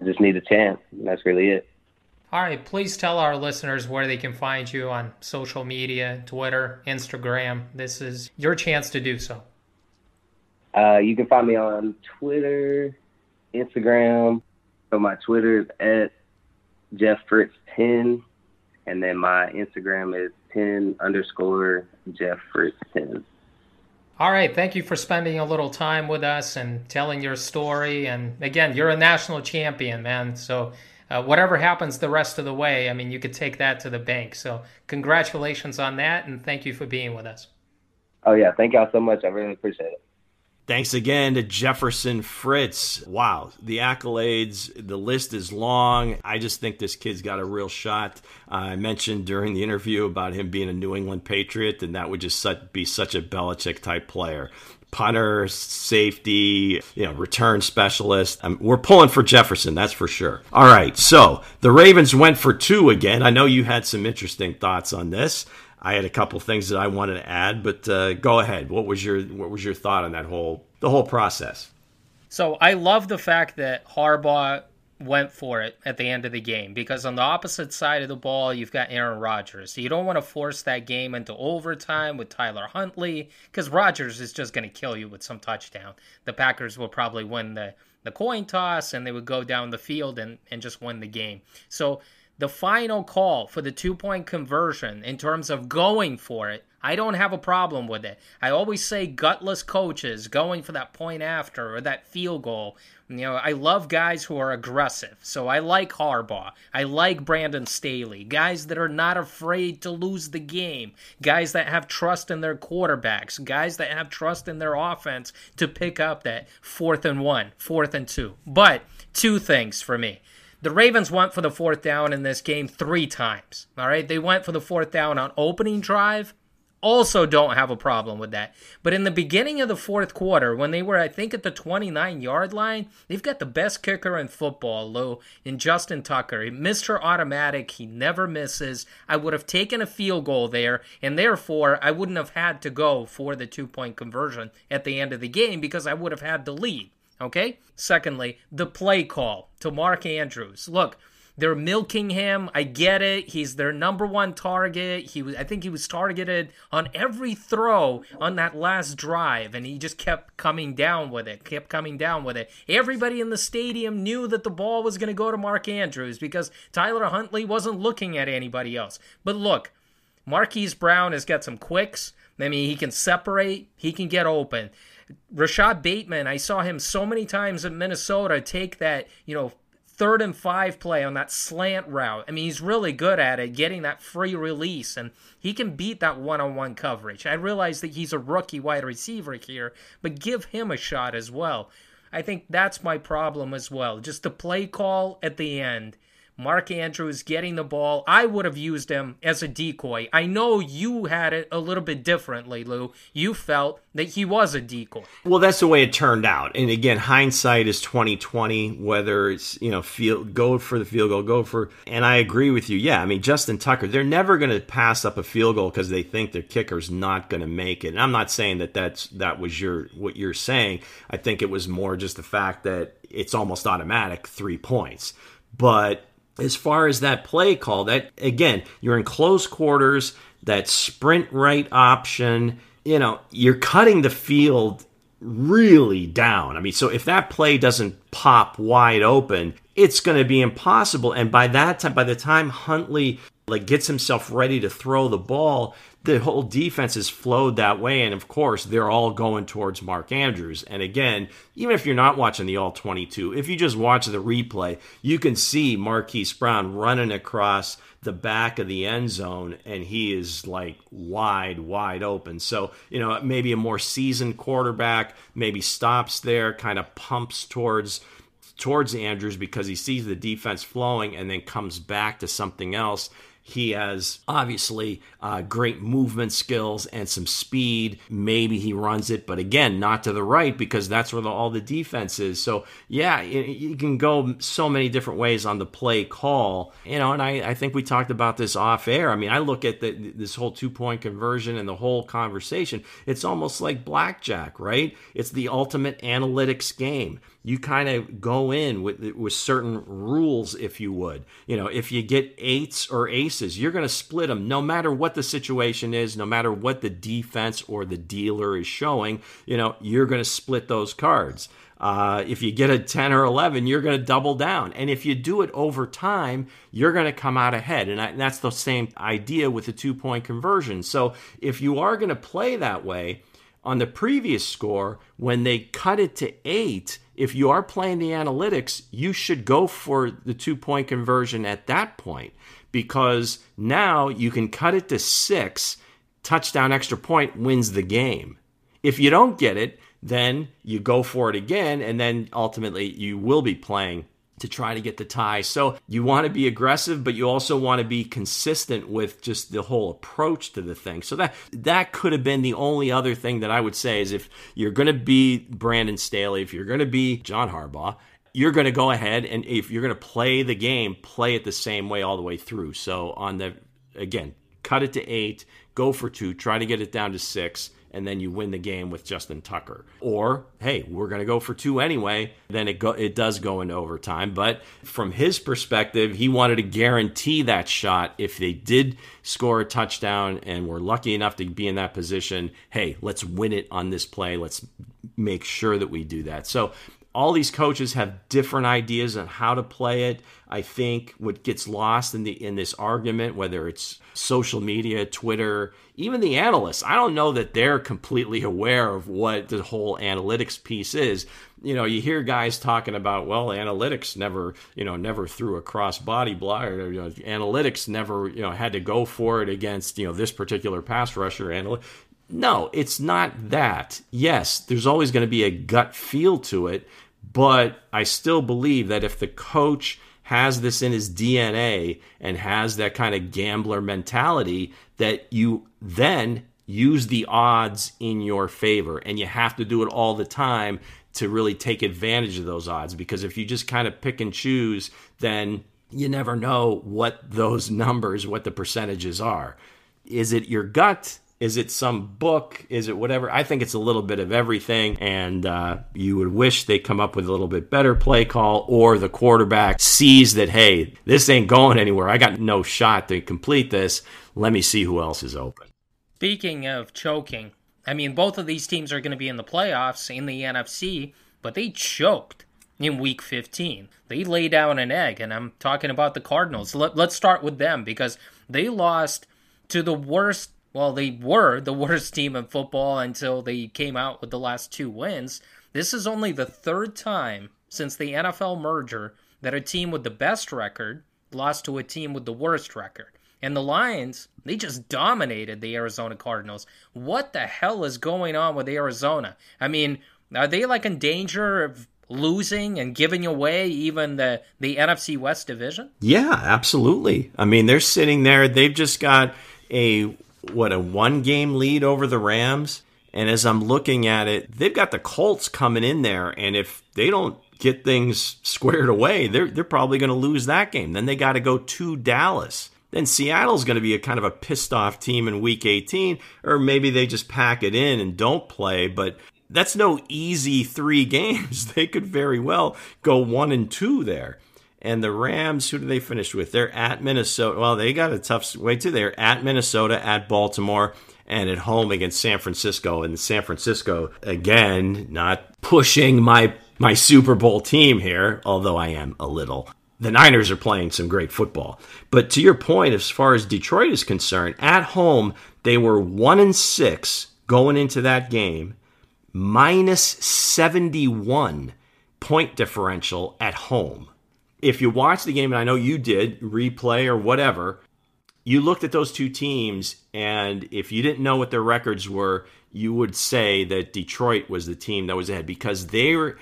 I just need a chance. that's really it. All right, please tell our listeners where they can find you on social media, Twitter, Instagram. This is your chance to do so. Uh, you can find me on Twitter, Instagram. So my Twitter is at Jeff Fritz 10 and then my Instagram is 10 underscore Jeff Fritz 10. All right. Thank you for spending a little time with us and telling your story. And again, you're a national champion, man. So uh, whatever happens the rest of the way, I mean, you could take that to the bank. So, congratulations on that, and thank you for being with us. Oh yeah, thank y'all so much. I really appreciate it. Thanks again to Jefferson Fritz. Wow, the accolades, the list is long. I just think this kid's got a real shot. Uh, I mentioned during the interview about him being a New England Patriot, and that would just be such a Belichick type player punter, safety, you know, return specialist. Um, we're pulling for Jefferson, that's for sure. All right, so the Ravens went for two again. I know you had some interesting thoughts on this. I had a couple things that I wanted to add, but uh, go ahead. What was your what was your thought on that whole the whole process? So I love the fact that Harbaugh went for it at the end of the game because on the opposite side of the ball you've got Aaron Rodgers. So you don't want to force that game into overtime with Tyler Huntley because Rodgers is just going to kill you with some touchdown. The Packers will probably win the the coin toss and they would go down the field and, and just win the game. So the final call for the two point conversion in terms of going for it, I don't have a problem with it. I always say gutless coaches going for that point after or that field goal. You know, I love guys who are aggressive. So I like Harbaugh. I like Brandon Staley. Guys that are not afraid to lose the game. Guys that have trust in their quarterbacks. Guys that have trust in their offense to pick up that fourth and one, fourth and two. But two things for me. The Ravens went for the fourth down in this game three times. All right. They went for the fourth down on opening drive. Also, don't have a problem with that. But in the beginning of the fourth quarter, when they were, I think, at the 29 yard line, they've got the best kicker in football, Lou, in Justin Tucker. Mr. Automatic, he never misses. I would have taken a field goal there, and therefore, I wouldn't have had to go for the two point conversion at the end of the game because I would have had the lead. Okay? Secondly, the play call to Mark Andrews. Look, they're milking him. I get it. He's their number one target. He was I think he was targeted on every throw on that last drive and he just kept coming down with it. Kept coming down with it. Everybody in the stadium knew that the ball was going to go to Mark Andrews because Tyler Huntley wasn't looking at anybody else. But look, Marquise Brown has got some quicks. I mean, he can separate, he can get open. Rashod Bateman, I saw him so many times in Minnesota take that, you know, third and five play on that slant route. I mean, he's really good at it, getting that free release, and he can beat that one on one coverage. I realize that he's a rookie wide receiver here, but give him a shot as well. I think that's my problem as well. Just the play call at the end Mark Andrews getting the ball. I would have used him as a decoy. I know you had it a little bit differently, Lou. You felt that he was a decoy. Well, that's the way it turned out. And again, hindsight is twenty twenty. Whether it's you know field go for the field goal, go for. And I agree with you. Yeah, I mean Justin Tucker, they're never going to pass up a field goal because they think their kicker's not going to make it. And I'm not saying that that's that was your what you're saying. I think it was more just the fact that it's almost automatic three points. But as far as that play call, that again, you're in close quarters, that sprint right option, you know, you're cutting the field really down. I mean, so if that play doesn't pop wide open, it's going to be impossible. And by that time, by the time Huntley like gets himself ready to throw the ball, the whole defense has flowed that way. And of course, they're all going towards Mark Andrews. And again, even if you're not watching the all 22, if you just watch the replay, you can see Marquise Brown running across the back of the end zone and he is like wide, wide open. So, you know, maybe a more seasoned quarterback maybe stops there, kind of pumps towards towards Andrews because he sees the defense flowing and then comes back to something else he has obviously uh, great movement skills and some speed. Maybe he runs it, but again, not to the right because that's where the, all the defense is. So, yeah, you, can go so many different ways on the play call. You know, and I, I think we talked about this off air. I mean, I look at the, this whole two point conversion and the whole conversation. It's almost like blackjack, right? It's the ultimate analytics game you kind of go in with with certain rules if you would. You know if you get eights or aces you're going to split them no matter what the situation is no matter what the defense or the dealer is showing you know you're going to split those cards. Uh, if you get a 10 or 11 you're going to double down. And if you do it over time you're going to come out ahead. And, I, and that's the same idea with the two point conversion. So if you are going to play that way on the previous score when they cut it to eight if you are playing the analytics, you should go for the two point conversion at that point because now you can cut it to six, touchdown extra point wins the game. If you don't get it, then you go for it again, and then ultimately you will be playing to try to get the tie. So you want to be aggressive, but you also want to be consistent with just the whole approach to the thing. So that that could have been the only other thing that I would say is if you're going to be Brandon Staley, if you're going to be John Harbaugh, you're going to go ahead and if you're going to play the game, play it the same way all the way through. So on the again, cut it to 8, go for 2, try to get it down to 6 and then you win the game with Justin Tucker. Or, hey, we're going to go for two anyway, then it go, it does go into overtime, but from his perspective, he wanted to guarantee that shot if they did score a touchdown and were lucky enough to be in that position, hey, let's win it on this play. Let's make sure that we do that. So all these coaches have different ideas on how to play it. I think what gets lost in the in this argument, whether it's social media, Twitter, even the analysts, I don't know that they're completely aware of what the whole analytics piece is. You know, you hear guys talking about, well, analytics never, you know, never threw a cross body block, or you know, analytics never, you know, had to go for it against, you know, this particular pass rusher. Analytics. No, it's not that. Yes, there's always going to be a gut feel to it, but I still believe that if the coach has this in his DNA and has that kind of gambler mentality, that you then use the odds in your favor. And you have to do it all the time to really take advantage of those odds. Because if you just kind of pick and choose, then you never know what those numbers, what the percentages are. Is it your gut? Is it some book? Is it whatever? I think it's a little bit of everything. And uh, you would wish they come up with a little bit better play call, or the quarterback sees that, hey, this ain't going anywhere. I got no shot to complete this. Let me see who else is open. Speaking of choking, I mean, both of these teams are going to be in the playoffs in the NFC, but they choked in week 15. They lay down an egg, and I'm talking about the Cardinals. Let, let's start with them because they lost to the worst well, they were the worst team in football until they came out with the last two wins. This is only the third time since the NFL merger that a team with the best record lost to a team with the worst record. And the Lions, they just dominated the Arizona Cardinals. What the hell is going on with Arizona? I mean, are they like in danger of losing and giving away even the the NFC West division? Yeah, absolutely. I mean, they're sitting there. They've just got a what a one game lead over the Rams. And as I'm looking at it, they've got the Colts coming in there, and if they don't get things squared away, they're they're probably going to lose that game. Then they got to go to Dallas. Then Seattle's going to be a kind of a pissed off team in Week 18, or maybe they just pack it in and don't play. But that's no easy three games. They could very well go one and two there. And the Rams, who do they finish with? They're at Minnesota. Well, they got a tough way too. They're at Minnesota, at Baltimore, and at home against San Francisco. And San Francisco, again, not pushing my my Super Bowl team here, although I am a little. The Niners are playing some great football. But to your point, as far as Detroit is concerned, at home, they were one and six going into that game, minus 71 point differential at home if you watch the game, and I know you did, replay or whatever, you looked at those two teams, and if you didn't know what their records were, you would say that Detroit was the team that was ahead because they were,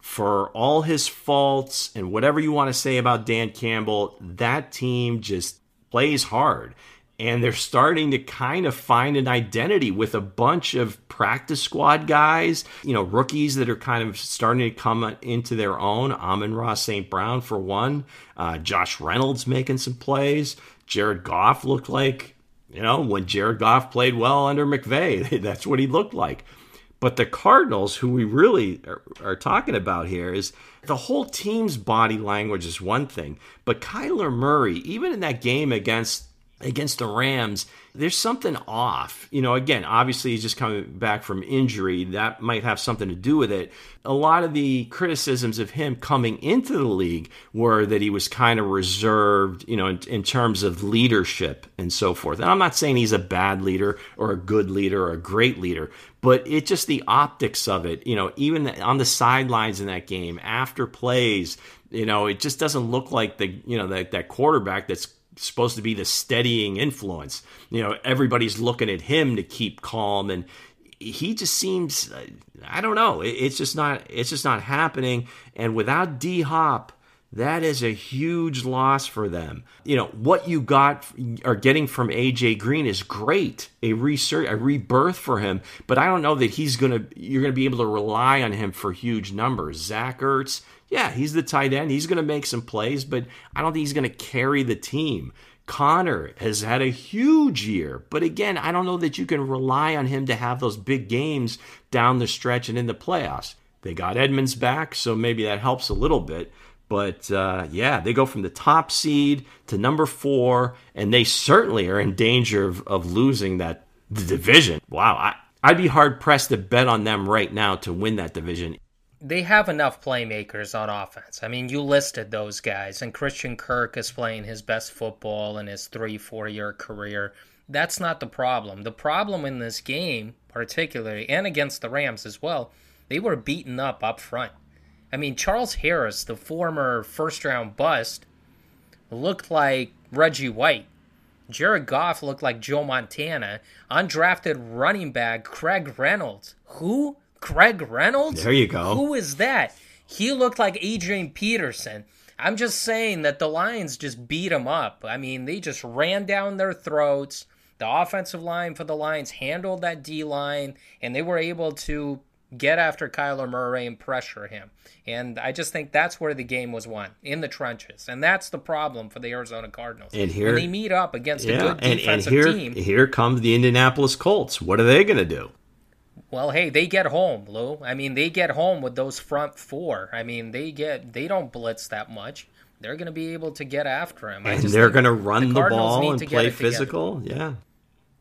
for all his faults and whatever you want to say about Dan Campbell, that team just plays hard and they're starting to kind of find an identity with a bunch of practice squad guys, you know, rookies that are kind of starting to come into their own. Amon-Ra St. Brown, for one, uh, Josh Reynolds making some plays. Jared Goff looked like, you know, when Jared Goff played well under McVay, that's what he looked like. But the Cardinals, who we really are, are, talking about here, is the whole team's body language is one thing. But Kyler Murray, even in that game against against the Rams, there's something off. You know, again, obviously he's just coming back from injury. That might have something to do with it. A lot of the criticisms of him coming into the league were that he was kind of reserved, you know, in, in terms of leadership and so forth. And I'm not saying he's a bad leader or a good leader or a great leader, but it just the optics of it, you know, even on the sidelines in that game, after plays, you know, it just doesn't look like the, you know, that, that quarterback that's supposed to be the steadying influence. You know, everybody's looking at him to keep calm and he just seems I don't know, it's just not it's just not happening and without D Hop that is a huge loss for them. You know, what you got are getting from AJ Green is great. A research a rebirth for him, but I don't know that he's going to you're going to be able to rely on him for huge numbers. Zach Ertz, yeah, he's the tight end. He's going to make some plays, but I don't think he's going to carry the team. Conner has had a huge year, but again, I don't know that you can rely on him to have those big games down the stretch and in the playoffs. They got Edmonds back, so maybe that helps a little bit. But uh, yeah, they go from the top seed to number four, and they certainly are in danger of, of losing that division. Wow, I, I'd be hard pressed to bet on them right now to win that division they have enough playmakers on offense. I mean, you listed those guys, and Christian Kirk is playing his best football in his three, four year career. That's not the problem. The problem in this game, particularly, and against the Rams as well, they were beaten up up front. I mean, Charles Harris, the former first round bust, looked like Reggie White. Jared Goff looked like Joe Montana. Undrafted running back Craig Reynolds. Who? Craig Reynolds? There you go. Who is that? He looked like Adrian Peterson. I'm just saying that the Lions just beat him up. I mean, they just ran down their throats. The offensive line for the Lions handled that D line, and they were able to get after Kyler Murray and pressure him. And I just think that's where the game was won in the trenches, and that's the problem for the Arizona Cardinals. And here when they meet up against yeah, a good defensive and, and here, team. Here comes the Indianapolis Colts. What are they going to do? Well, hey, they get home, Lou. I mean, they get home with those front four. I mean, they get they don't blitz that much. They're going to be able to get after him. And they're going to run the, the ball and play physical. Yeah.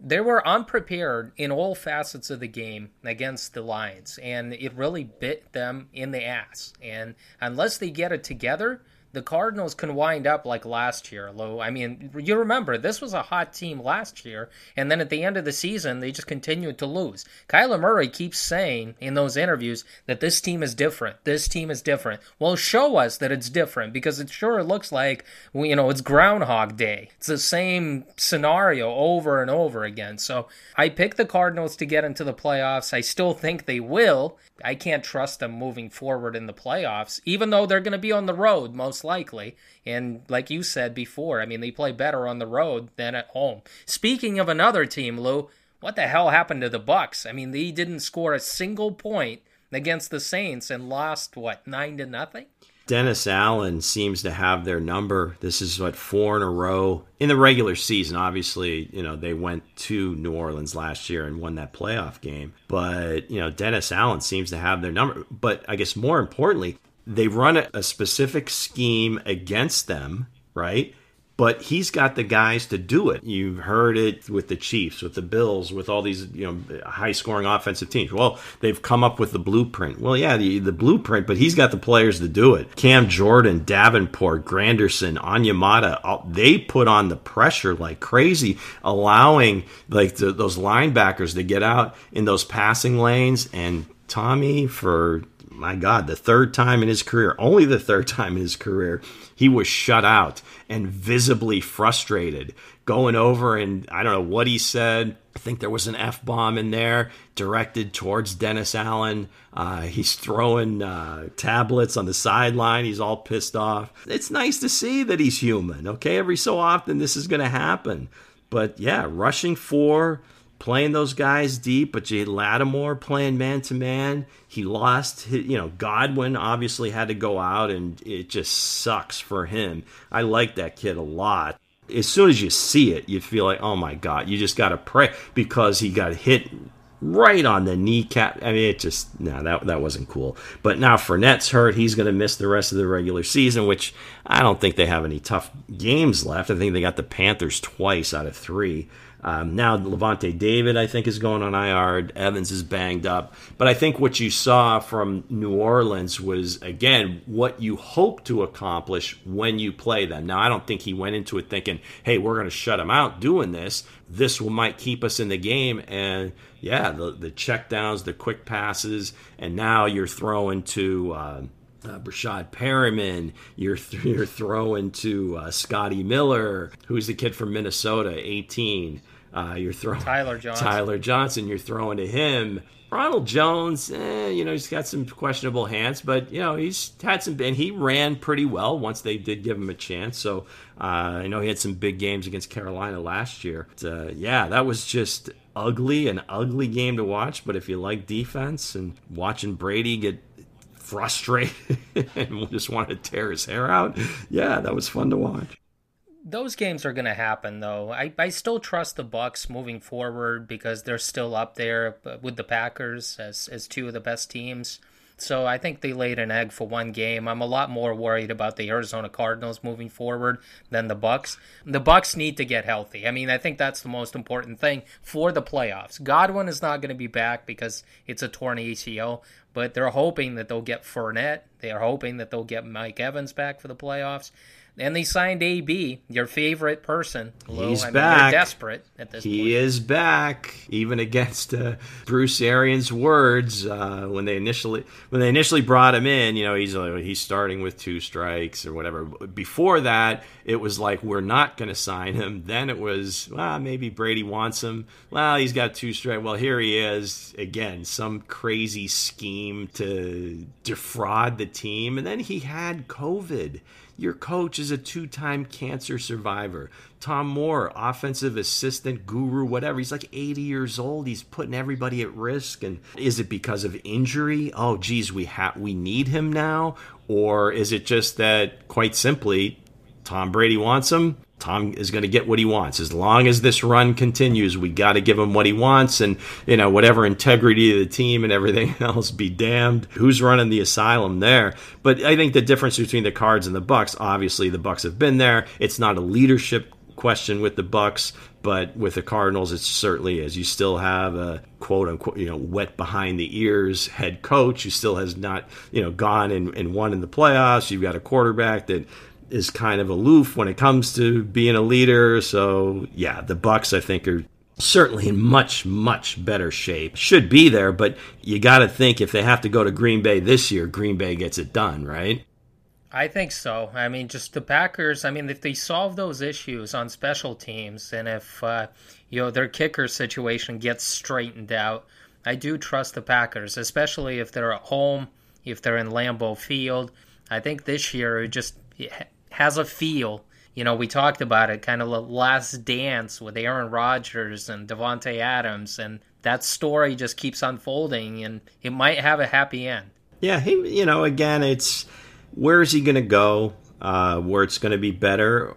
They were unprepared in all facets of the game against the Lions, and it really bit them in the ass. And unless they get it together, the Cardinals can wind up like last year, Lou. I mean, you remember this was a hot team last year, and then at the end of the season, they just continued to lose. Kyler Murray keeps saying in those interviews that this team is different. This team is different. Well, show us that it's different because it sure looks like you know it's Groundhog Day. It's the same scenario over and over again. So I picked the Cardinals to get into the playoffs. I still think they will. I can't trust them moving forward in the playoffs, even though they're going to be on the road most likely. And like you said before, I mean, they play better on the road than at home. Speaking of another team, Lou, what the hell happened to the Bucks? I mean, they didn't score a single point against the Saints and lost what nine to nothing. Dennis Allen seems to have their number. This is what four in a row in the regular season. Obviously, you know they went to New Orleans last year and won that playoff game. But you know Dennis Allen seems to have their number. But I guess more importantly, they run a, a specific scheme against them, right? but he's got the guys to do it. You've heard it with the Chiefs, with the Bills, with all these you know high scoring offensive teams. Well, they've come up with the blueprint. Well, yeah, the, the blueprint, but he's got the players to do it. Cam Jordan, Davenport, Granderson, Onyemata, they put on the pressure like crazy, allowing like the, those linebackers to get out in those passing lanes and Tommy for my God, the third time in his career, only the third time in his career, he was shut out and visibly frustrated. Going over and I don't know what he said. I think there was an F bomb in there directed towards Dennis Allen. Uh, he's throwing uh, tablets on the sideline. He's all pissed off. It's nice to see that he's human, okay? Every so often, this is going to happen. But yeah, rushing for playing those guys deep, but you Lattimore playing man to man. He lost, his, you know, Godwin obviously had to go out, and it just sucks for him. I like that kid a lot. As soon as you see it, you feel like, oh my God, you just got to pray because he got hit right on the kneecap. I mean, it just no, that that wasn't cool. But now Fournette's hurt; he's going to miss the rest of the regular season, which I don't think they have any tough games left. I think they got the Panthers twice out of three. Um, now Lavonte David, I think, is going on IR. Evans is banged up, but I think what you saw from New Orleans was again what you hope to accomplish when you play them. Now I don't think he went into it thinking, "Hey, we're going to shut him out doing this. This might keep us in the game." And yeah, the the check downs, the quick passes, and now you're throwing to. Uh, uh, Breshad Perriman, you're, th- you're throwing to uh, Scotty Miller, who's the kid from Minnesota, 18. Uh, you're throwing Tyler Johnson. Tyler Johnson. You're throwing to him. Ronald Jones, eh, you know, he's got some questionable hands, but you know, he's had some, and he ran pretty well once they did give him a chance. So uh, I know he had some big games against Carolina last year. But, uh, yeah, that was just ugly, an ugly game to watch. But if you like defense and watching Brady get frustrated and just wanted to tear his hair out, yeah, that was fun to watch those games are going to happen though. I, I still trust the Bucks moving forward because they're still up there uh, with the Packers as as two of the best teams. So I think they laid an egg for one game. I'm a lot more worried about the Arizona Cardinals moving forward than the Bucks. The Bucks need to get healthy. I mean, I think that's the most important thing for the playoffs. Godwin is not going to be back because it's a torn ACL, but they're hoping that they'll get Fournette. They are hoping that they'll get Mike Evans back for the playoffs. And they signed AB, your favorite person. He's I mean, back. desperate at this he point. Is back, even against uh, Bruce Arians' words uh, when they initially when they initially brought him in. You know, he's like, he's starting with two strikes or whatever. Before that, it was like we're not going to sign him. Then it was well, maybe Brady wants him. Well, he's got two strikes. Well, here he is again. Some crazy scheme to defraud the team, and then he had COVID. Your coach is a two time cancer survivor. Tom Moore, offensive assistant, guru, whatever. He's like 80 years old. He's putting everybody at risk. And is it because of injury? Oh, geez, we ha- we need him now? Or is it just that, quite simply, Tom Brady wants him? Tom is going to get what he wants. As long as this run continues, we got to give him what he wants, and you know whatever integrity of the team and everything else be damned. Who's running the asylum there? But I think the difference between the Cards and the Bucks, obviously, the Bucks have been there. It's not a leadership question with the Bucks, but with the Cardinals, it certainly is. You still have a quote unquote, you know, wet behind the ears head coach who still has not, you know, gone and, and won in the playoffs. You've got a quarterback that is kind of aloof when it comes to being a leader. So yeah, the Bucks I think are certainly in much much better shape. Should be there, but you got to think if they have to go to Green Bay this year, Green Bay gets it done, right? I think so. I mean, just the Packers. I mean, if they solve those issues on special teams, and if uh, you know their kicker situation gets straightened out, I do trust the Packers, especially if they're at home, if they're in Lambeau Field. I think this year it just has a feel. You know, we talked about it, kind of the last dance with Aaron Rodgers and Davante Adams, and that story just keeps unfolding, and it might have a happy end. Yeah, he, you know, again, it's where is he going to go? Uh, where it's going to be better.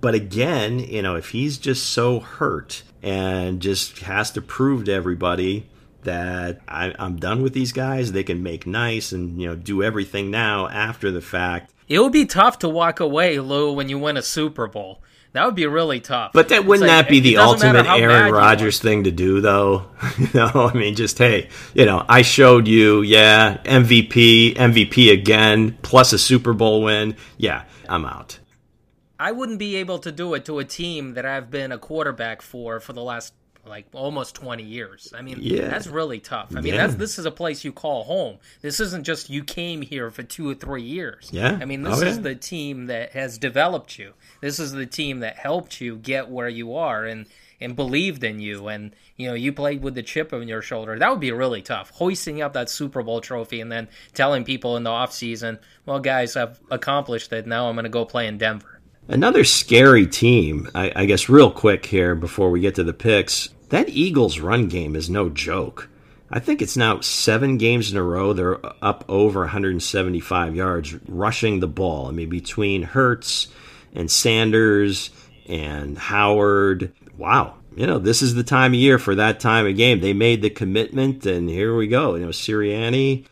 But again, you know, if he's just so hurt and just has to prove to everybody that I, I'm done with these guys, they can make nice and you know do everything now after the fact it would be tough to walk away, Lou, when you win a Super Bowl. That would be really tough. But that wouldn't like, that be the ultimate Aaron Rodgers thing to do, though? you know, I mean, just hey, you know, I showed you, yeah, MVP, MVP again, plus a Super Bowl win. Yeah, I'm out. I wouldn't be able to do it to a team that I've been a quarterback for for the last like almost 20 years. I mean, yeah. that's really tough. I mean, yeah. that's this is a place you call home. This isn't just you came here for 2 or 3 years. Yeah. I mean, this oh, is yeah. the team that has developed you. This is the team that helped you get where you are and and believed in you and you know you played with the chip on your shoulder that would be really tough hoisting up that super bowl trophy and then telling people in the off season well guys i've accomplished it now i'm going to go play in denver Another scary team, I, I, guess, real quick here before we get to the picks. That Eagles run game is no joke. I think it's now seven games in a row. They're up over 175 yards rushing the ball. I mean, between Hurts and Sanders and Howard. Wow. you know, this is the time of year for that time of game. They made the commitment, and here we go. You know, Sirianni,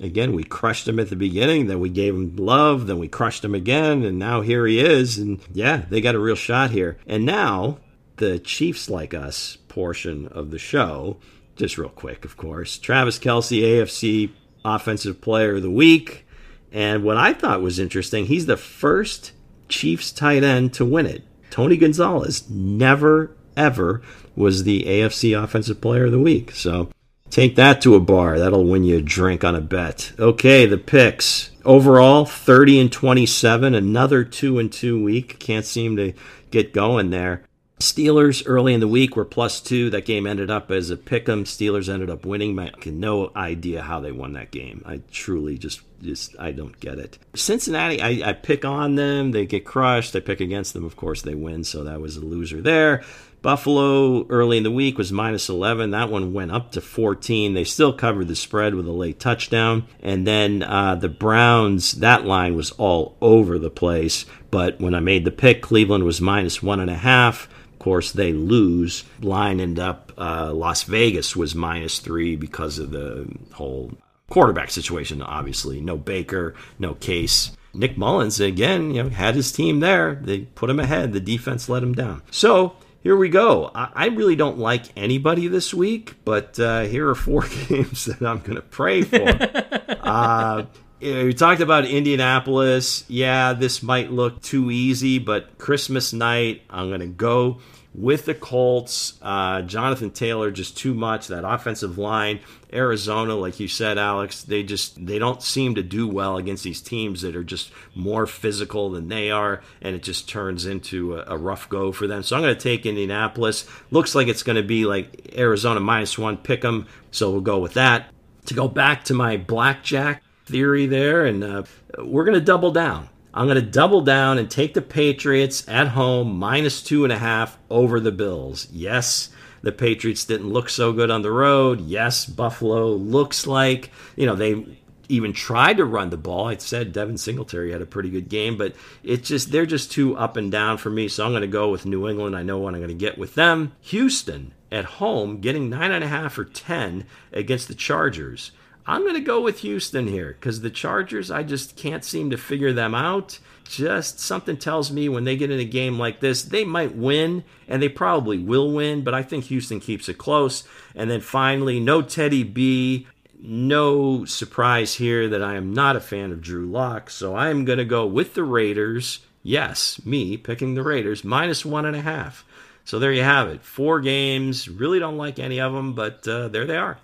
again, we crushed him at the beginning, then we gave him love, then we crushed him again, and now here he is. And yeah, they got a real shot here. And now, the Chiefs like us portion of the show, just real quick, of course. Travis Kelce, AFC Offensive Player of the Week. And what I thought was interesting, he's the first Chiefs tight end to win it. Tony Gonzalez never, ever was the AFC Offensive Player of the Week. So take that to a bar. That'll win you a drink on a bet. Okay, the picks. Overall, 30 and 27, another 2 and 2 week. Can't seem to get going there. Steelers early in the week were plus two. That game ended up as a pick 'em. Steelers ended up winning. I have no idea how they won that game. I truly just just I don't get it. Cincinnati, I, I pick on them. They get crushed. I pick against them. Of course, they win. So that was a loser there. Buffalo early in the week was minus 11. That one went up to 14. They still covered the spread with a late touchdown. And then uh, the Browns, that line was all over the place. But when I made the pick, Cleveland was minus one and a half. Of course, they lose. Line end up uh, Las Vegas was minus three because of the whole quarterback situation. Obviously, no Baker, no Case. Nick Mullens, again, you know, had his team there. They put him ahead. The defense let him down. So here we go. I, I really don't like anybody this week, but uh, here are four games that I'm going to pray for. uh, we talked about Indianapolis. Yeah, this might look too easy, but Christmas night, I'm going to go with the Colts. Uh, Jonathan Taylor just too much. That offensive line, Arizona, like you said, Alex, they just they don't seem to do well against these teams that are just more physical than they are, and it just turns into a, a rough go for them. So I'm going to take Indianapolis. Looks like it's going to be like Arizona minus one. Pick them. So we'll go with that. To go back to my blackjack theory there, and uh, we're going to double down. I'm going to double down and take the Patriots at home minus two and a half over the Bills. Yes, the Patriots didn't look so good on the road. Yes, Buffalo looks like, you know, they even tried to run the ball. I said Devin Singletary had a pretty good game, but it's just they're just too up and down for me. So I'm going to go with New England. I know what I'm going to get with them. Houston at home getting nine and a half or ten against the Chargers. I'm going to go with Houston here because the Chargers, I just can't seem to figure them out. Just something tells me when they get in a game like this, they might win, and they probably will win, but I think Houston keeps it close. And then finally, no Teddy B. No surprise here that I am not a fan of Drew Lock, so I am going to go with the Raiders. Yes, me picking the Raiders, minus one and a half. So there you have it. Four games. Really don't like any of them, but uh, there they are.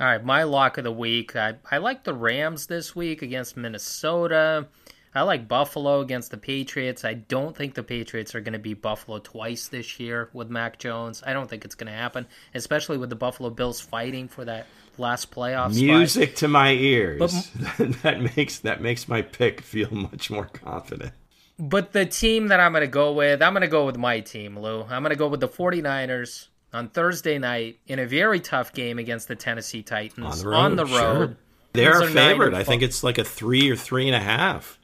All right, my lock of the week. I, I like the Rams this week against Minnesota. I like Buffalo against the Patriots. I don't think the Patriots are going to beat Buffalo twice this year with Mac Jones. I don't think it's going to happen, especially with the Buffalo Bills fighting for that last playoff spot. Music spot. to my ears. But, that makes that makes my pick feel much more confident. But the team that I'm going to go with, I'm going to go with my team, Lou. I'm going to go with the 49ers on Thursday night in a very tough game against the Tennessee Titans on the road. On the road. Sure. They're a favorite. I think it's like a three or three and a half.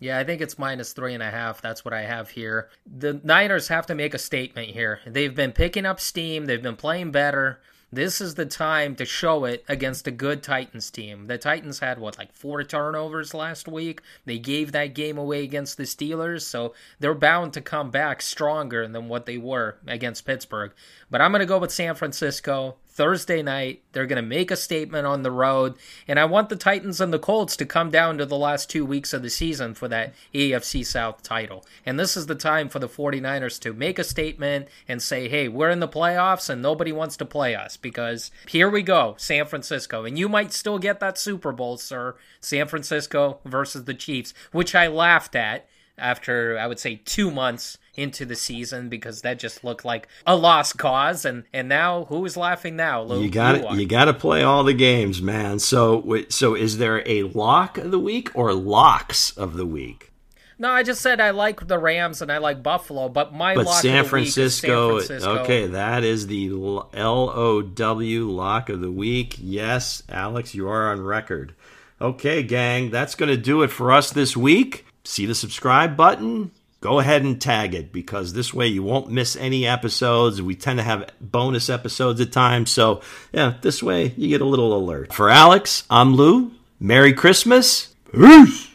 Yeah, I think it's minus three and a half. That's what I have here. The Niners have to make a statement here. They've been picking up steam, they've been playing better. This is the time to show it against a good Titans team. The Titans had what like four turnovers last week. They gave that game away against the Steelers, so they're bound to come back stronger than what they were against Pittsburgh. But I'm going to go with San Francisco. Thursday night. They're going to make a statement on the road. And I want the Titans and the Colts to come down to the last two weeks of the season for that AFC South title. And this is the time for the 49ers to make a statement and say, hey, we're in the playoffs and nobody wants to play us because here we go, San Francisco. And you might still get that Super Bowl, sir. San Francisco versus the Chiefs, which I laughed at after, I would say, two months into the season because that just looked like a lost cause. And and now who is laughing now? Lou, you got you, you got to play all the games, man. So so is there a lock of the week or locks of the week? No, I just said I like the Rams and I like Buffalo, but my but lock San, Francisco, San Francisco. Okay, that is the L O W lock of the week. Yes, Alex, you are on record. Okay, gang, that's going to do it for us this week. See the subscribe button go ahead and tag it because this way you won't miss any episodes. We tend to have bonus episodes at times. So, yeah, this way you get a little alert. For Alex, I'm Lou. Merry Christmas. Peace.